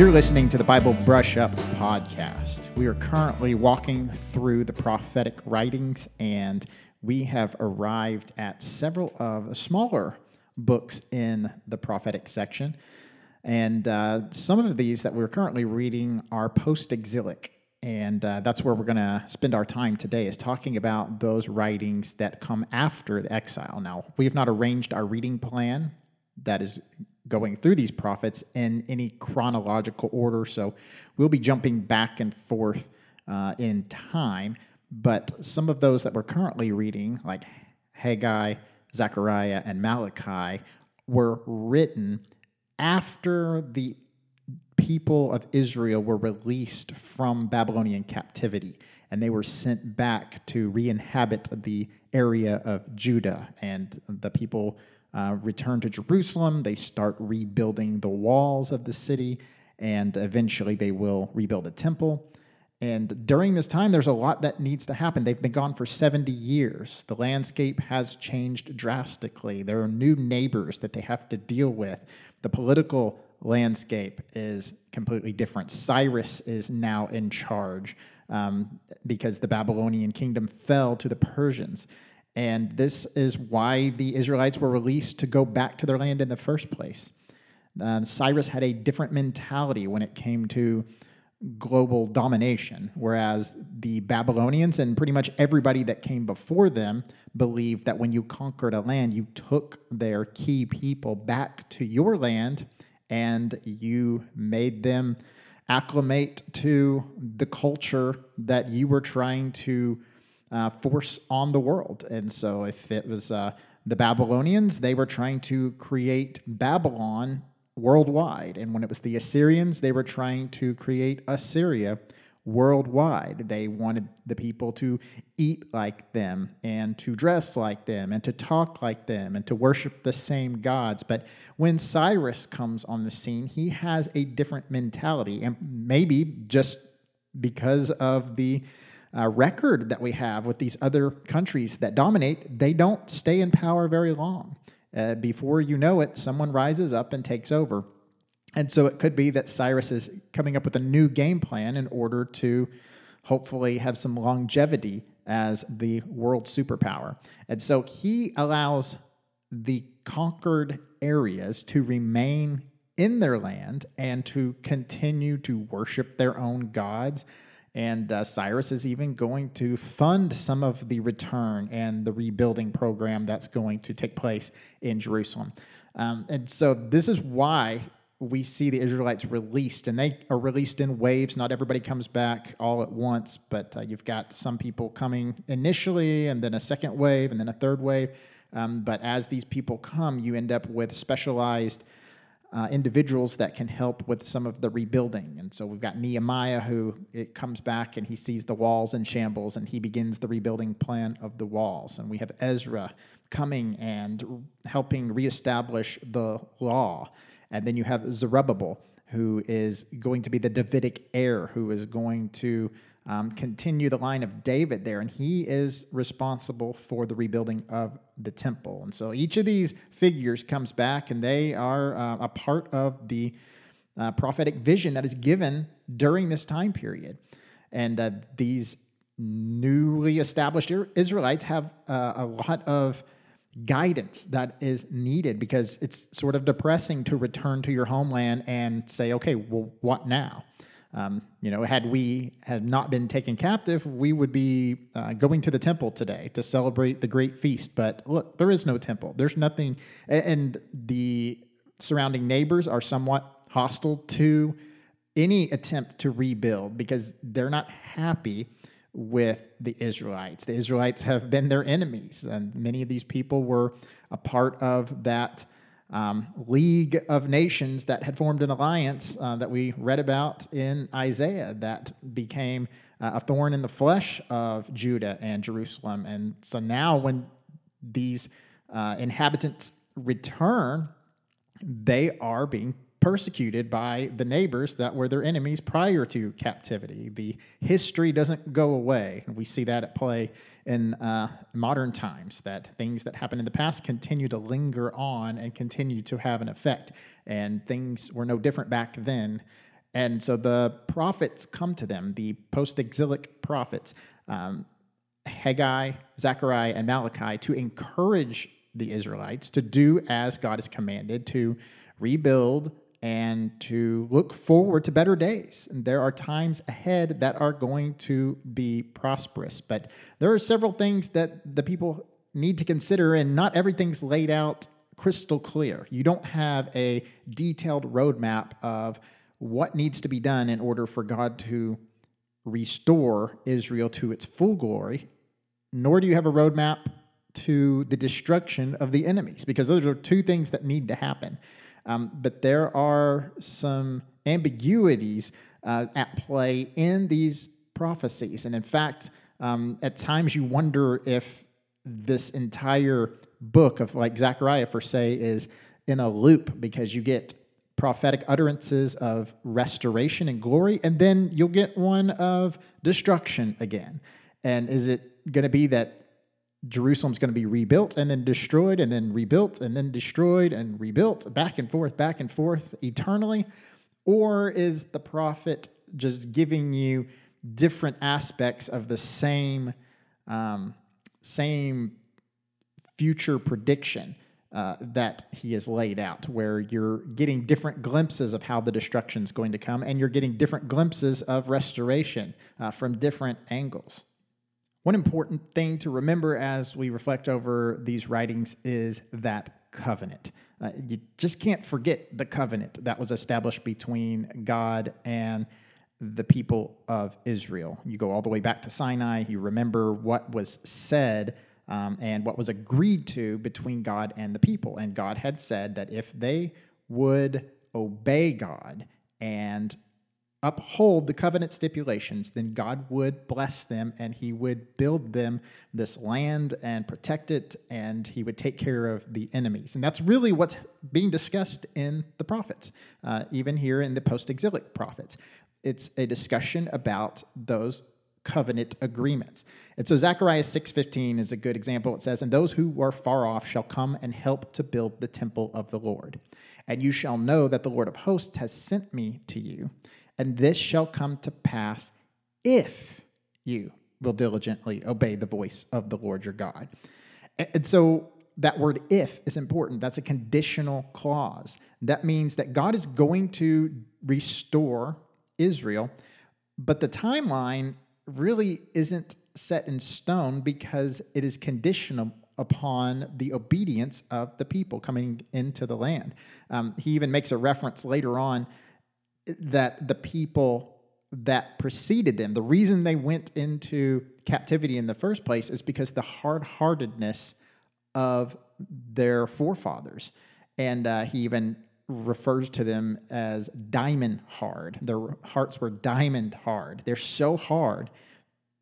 You're listening to the Bible Brush Up podcast. We are currently walking through the prophetic writings, and we have arrived at several of the smaller books in the prophetic section. And uh, some of these that we're currently reading are post exilic. And uh, that's where we're going to spend our time today, is talking about those writings that come after the exile. Now, we have not arranged our reading plan that is going through these prophets in any chronological order. So we'll be jumping back and forth uh, in time. But some of those that we're currently reading, like Haggai, Zechariah, and Malachi, were written after the people of Israel were released from Babylonian captivity and they were sent back to re inhabit the area of Judah. And the people uh, return to Jerusalem. They start rebuilding the walls of the city, and eventually they will rebuild a temple. And during this time, there's a lot that needs to happen. They've been gone for 70 years. The landscape has changed drastically. There are new neighbors that they have to deal with. The political landscape is completely different. Cyrus is now in charge um, because the Babylonian kingdom fell to the Persians. And this is why the Israelites were released to go back to their land in the first place. Cyrus had a different mentality when it came to global domination, whereas the Babylonians and pretty much everybody that came before them believed that when you conquered a land, you took their key people back to your land and you made them acclimate to the culture that you were trying to uh, force on the world. And so, if it was uh, the Babylonians, they were trying to create Babylon worldwide. And when it was the Assyrians, they were trying to create Assyria worldwide. They wanted the people to eat like them and to dress like them and to talk like them and to worship the same gods. But when Cyrus comes on the scene, he has a different mentality. And maybe just because of the uh, record that we have with these other countries that dominate, they don't stay in power very long. Uh, before you know it, someone rises up and takes over. And so it could be that Cyrus is coming up with a new game plan in order to hopefully have some longevity as the world superpower. And so he allows the conquered areas to remain in their land and to continue to worship their own gods and uh, Cyrus is even going to fund some of the return and the rebuilding program that's going to take place in Jerusalem. Um, and so this is why we see the Israelites released, and they are released in waves. Not everybody comes back all at once, but uh, you've got some people coming initially, and then a second wave, and then a third wave. Um, but as these people come, you end up with specialized uh, individuals that can help with some of the rebuilding. And so we've got Nehemiah who it comes back and he sees the walls in shambles and he begins the rebuilding plan of the walls. And we have Ezra coming and helping reestablish the law. And then you have Zerubbabel who is going to be the Davidic heir who is going to um, continue the line of David there, and he is responsible for the rebuilding of the temple. And so each of these figures comes back, and they are uh, a part of the uh, prophetic vision that is given during this time period. And uh, these newly established Israelites have uh, a lot of guidance that is needed because it's sort of depressing to return to your homeland and say, okay, well, what now? Um, you know, had we had not been taken captive, we would be uh, going to the temple today to celebrate the great feast. But look, there is no temple. There's nothing, and the surrounding neighbors are somewhat hostile to any attempt to rebuild because they're not happy with the Israelites. The Israelites have been their enemies, and many of these people were a part of that um, league of nations that had formed an alliance uh, that we read about in Isaiah that became uh, a thorn in the flesh of Judah and Jerusalem. And so now, when these uh, inhabitants return, they are being persecuted by the neighbors that were their enemies prior to captivity. The history doesn't go away. We see that at play in uh, modern times, that things that happened in the past continue to linger on and continue to have an effect. And things were no different back then And so the prophets come to them, the post exilic prophets, um, Haggai, Zechariah, and Malachi, to encourage the Israelites to do as God has commanded, to rebuild and to look forward to better days. And there are times ahead that are going to be prosperous. But there are several things that the people need to consider, and not everything's laid out crystal clear. You don't have a detailed roadmap of what needs to be done in order for God to restore Israel to its full glory, nor do you have a roadmap to the destruction of the enemies, because those are two things that need to happen. Um, but there are some ambiguities uh, at play in these prophecies. And in fact, um, at times you wonder if this entire book of like Zechariah, for say, is in a loop because you get prophetic utterances of restoration and glory, and then you'll get one of destruction again. And is it going to be that Jerusalem's going to be rebuilt and then destroyed and then rebuilt and then destroyed and rebuilt back and forth, back and forth eternally? Or is the prophet just giving you different aspects of the same, um, same future prediction? Uh, that he has laid out, where you're getting different glimpses of how the destruction is going to come, and you're getting different glimpses of restoration uh, from different angles. One important thing to remember as we reflect over these writings is that covenant. Uh, you just can't forget the covenant that was established between God and the people of Israel. You go all the way back to Sinai, you remember what was said um, and what was agreed to between God and the people. And God had said that if they would obey God and uphold the covenant stipulations, then God would bless them and he would build them this land and protect it and he would take care of the enemies. And that's really what's being discussed in the prophets, uh, even here in the post exilic prophets. It's a discussion about those covenant agreements. And so Zechariah 6:15 is a good example. It says, "And those who are far off shall come and help to build the temple of the Lord. And you shall know that the Lord of hosts has sent me to you." And this shall come to pass if you will diligently obey the voice of the Lord your God. And so that word if is important. That's a conditional clause. That means that God is going to restore Israel, but the timeline really isn't set in stone because it is conditional upon the obedience of the people coming into the land. Um, he even makes a reference later on that the people that preceded them, the reason they went into captivity in the first place is because the hard heartedness of their forefathers. And uh, he even refers to them as diamond hard. Their hearts were diamond hard. They're so hard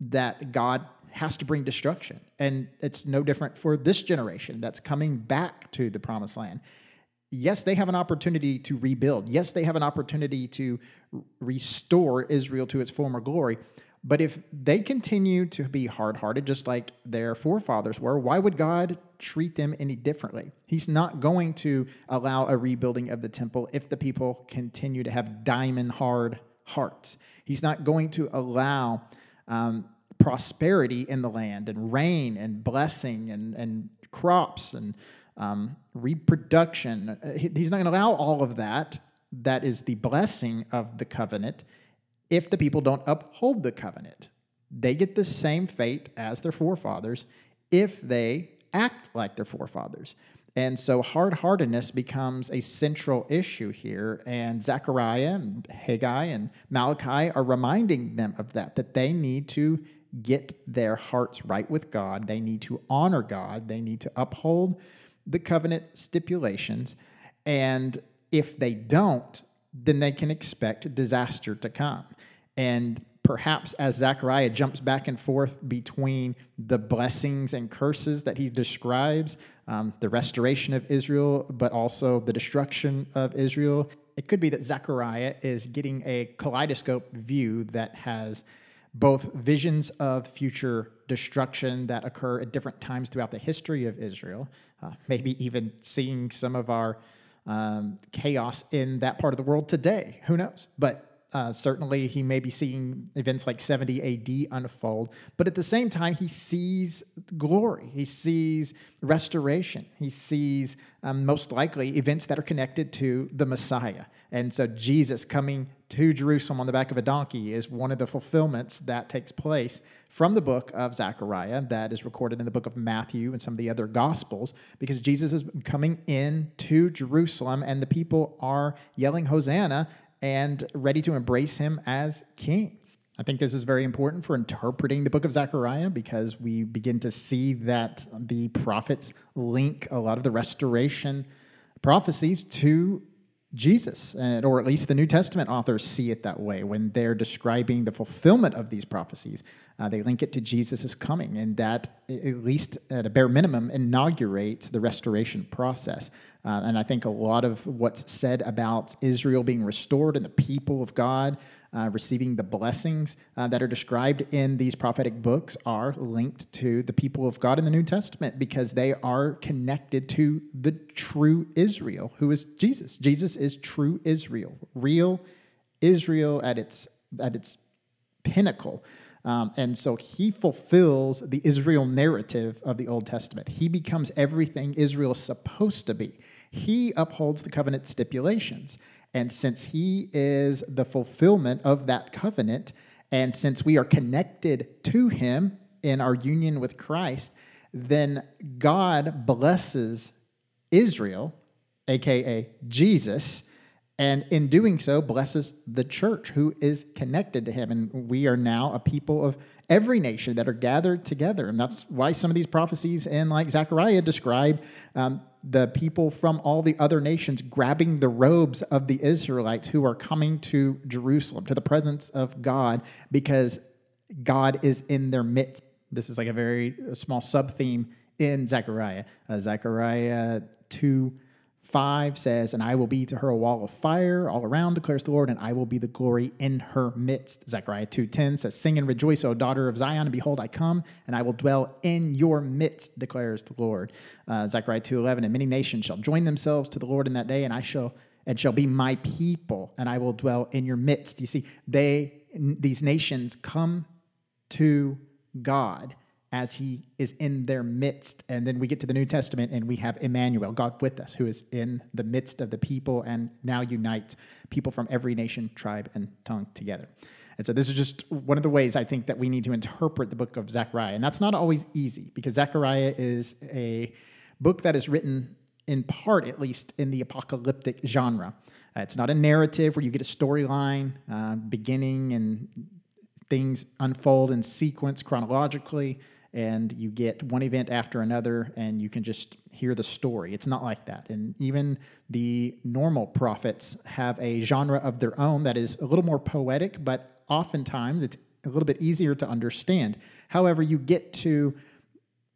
that God has to bring destruction. And it's no different for this generation that's coming back to the promised land yes, they have an opportunity to rebuild. Yes, they have an opportunity to restore Israel to its former glory. But if they continue to be hard hearted, just like their forefathers were, why would God treat them any differently? He's not going to allow a rebuilding of the temple if the people continue to have diamond hard hearts. He's not going to allow um, prosperity in the land and rain and blessing and, and crops and um, reproduction. Uh, he's not going to allow all of that. That is the blessing of the covenant if the people don't uphold the covenant. They get the same fate as their forefathers if they act like their forefathers. And so hard heartedness becomes a central issue here. And Zechariah and Haggai and Malachi are reminding them of that, that they need to get their hearts right with God. They need to honor God. They need to uphold the covenant stipulations. And if they don't, then they can expect disaster to come. And perhaps as Zechariah jumps back and forth between the blessings and curses that he describes, um, the restoration of Israel, but also the destruction of Israel, it could be that Zechariah is getting a kaleidoscope view that has both visions of future destruction that occur at different times throughout the history of Israel, uh, maybe even seeing some of our um, chaos in that part of the world today. Who knows? But Uh, certainly, he may be seeing events like 70 AD unfold, but at the same time, he sees glory. He sees restoration. He sees, um, most likely, events that are connected to the Messiah. And so, Jesus coming to Jerusalem on the back of a donkey is one of the fulfillments that takes place from the book of Zechariah that is recorded in the book of Matthew and some of the other gospels because Jesus is coming in to Jerusalem and the people are yelling Hosanna and ready to embrace him as king. I think this is very important for interpreting the book of Zechariah because we begin to see that the prophets link a lot of the restoration prophecies to Jesus, or at least the New Testament authors see it that way when they're describing the fulfillment of these prophecies. Uh, they link it to Jesus' coming, and that, at least at a bare minimum, inaugurates the restoration process. Uh, and I think a lot of what's said about Israel being restored and the people of God uh, receiving the blessings uh, that are described in these prophetic books are linked to the people of God in the New Testament because they are connected to the true Israel, who is Jesus. Jesus is true Israel, real Israel at its at its pinnacle. Um, and so he fulfills the Israel narrative of the Old Testament. He becomes everything Israel is supposed to be. He upholds the covenant stipulations. And since he is the fulfillment of that covenant, and since we are connected to him in our union with Christ, then God blesses Israel, aka Jesus, and in doing so blesses the church who is connected to him. And we are now a people of every nation that are gathered together. And that's why some of these prophecies in like zechariah describe um, the people from all the other nations grabbing the robes of the israelites who are coming to jerusalem to the presence of god because god is in their midst. This is like a very small sub theme in zechariah uh, zechariah 2 5 says, And I will be to her a wall of fire all around, declares the Lord, and I will be the glory in her midst. Zechariah 2.10 says, Sing and rejoice, O daughter of Zion, and behold, I come, and I will dwell in your midst, declares the Lord. Uh, Zechariah 2.11, And many nations shall join themselves to the Lord in that day, and I shall and shall be my people, and I will dwell in your midst. You see, they these nations come to God as he is in their midst. And then we get to the New Testament and we have Emmanuel, God with us, who is in the midst of the people and now unites people from every nation, tribe, and tongue together. And so this is just one of the ways I think that we need to interpret the book of Zechariah. And that's not always easy because Zechariah is a book that is written in part, at least, in the apocalyptic genre. Uh, it's not a narrative where you get a storyline uh, beginning and things unfold in sequence chronologically and you get one event after another and you can just hear the story. It's not like that. And even the normal prophets have a genre of their own that is a little more poetic, but oftentimes it's a little bit easier to understand. However, you get to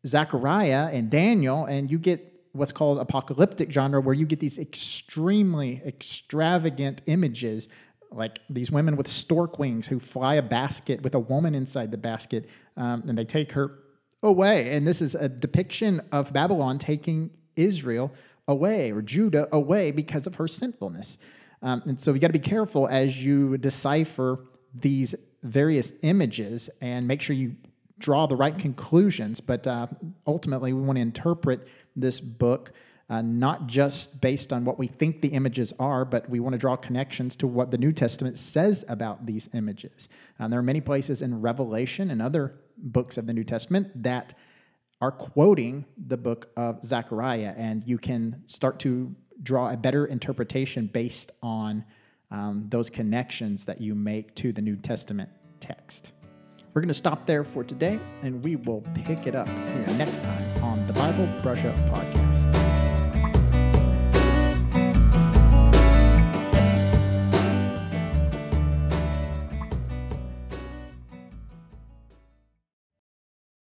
Zechariah and Daniel and you get what's called apocalyptic genre where you get these extremely extravagant images like these women with stork wings who fly a basket with a woman inside the basket um, and they take her away. And this is a depiction of Babylon taking Israel away or Judah away because of her sinfulness. Um, and so you got to be careful as you decipher these various images and make sure you draw the right conclusions. But uh, ultimately, we want to interpret this book. Uh, not just based on what we think the images are, but we want to draw connections to what the New Testament says about these images. And uh, there are many places in Revelation and other books of the New Testament that are quoting the book of Zechariah, and you can start to draw a better interpretation based on um, those connections that you make to the New Testament text. We're going to stop there for today, and we will pick it up next time on the Bible Brush Up Podcast.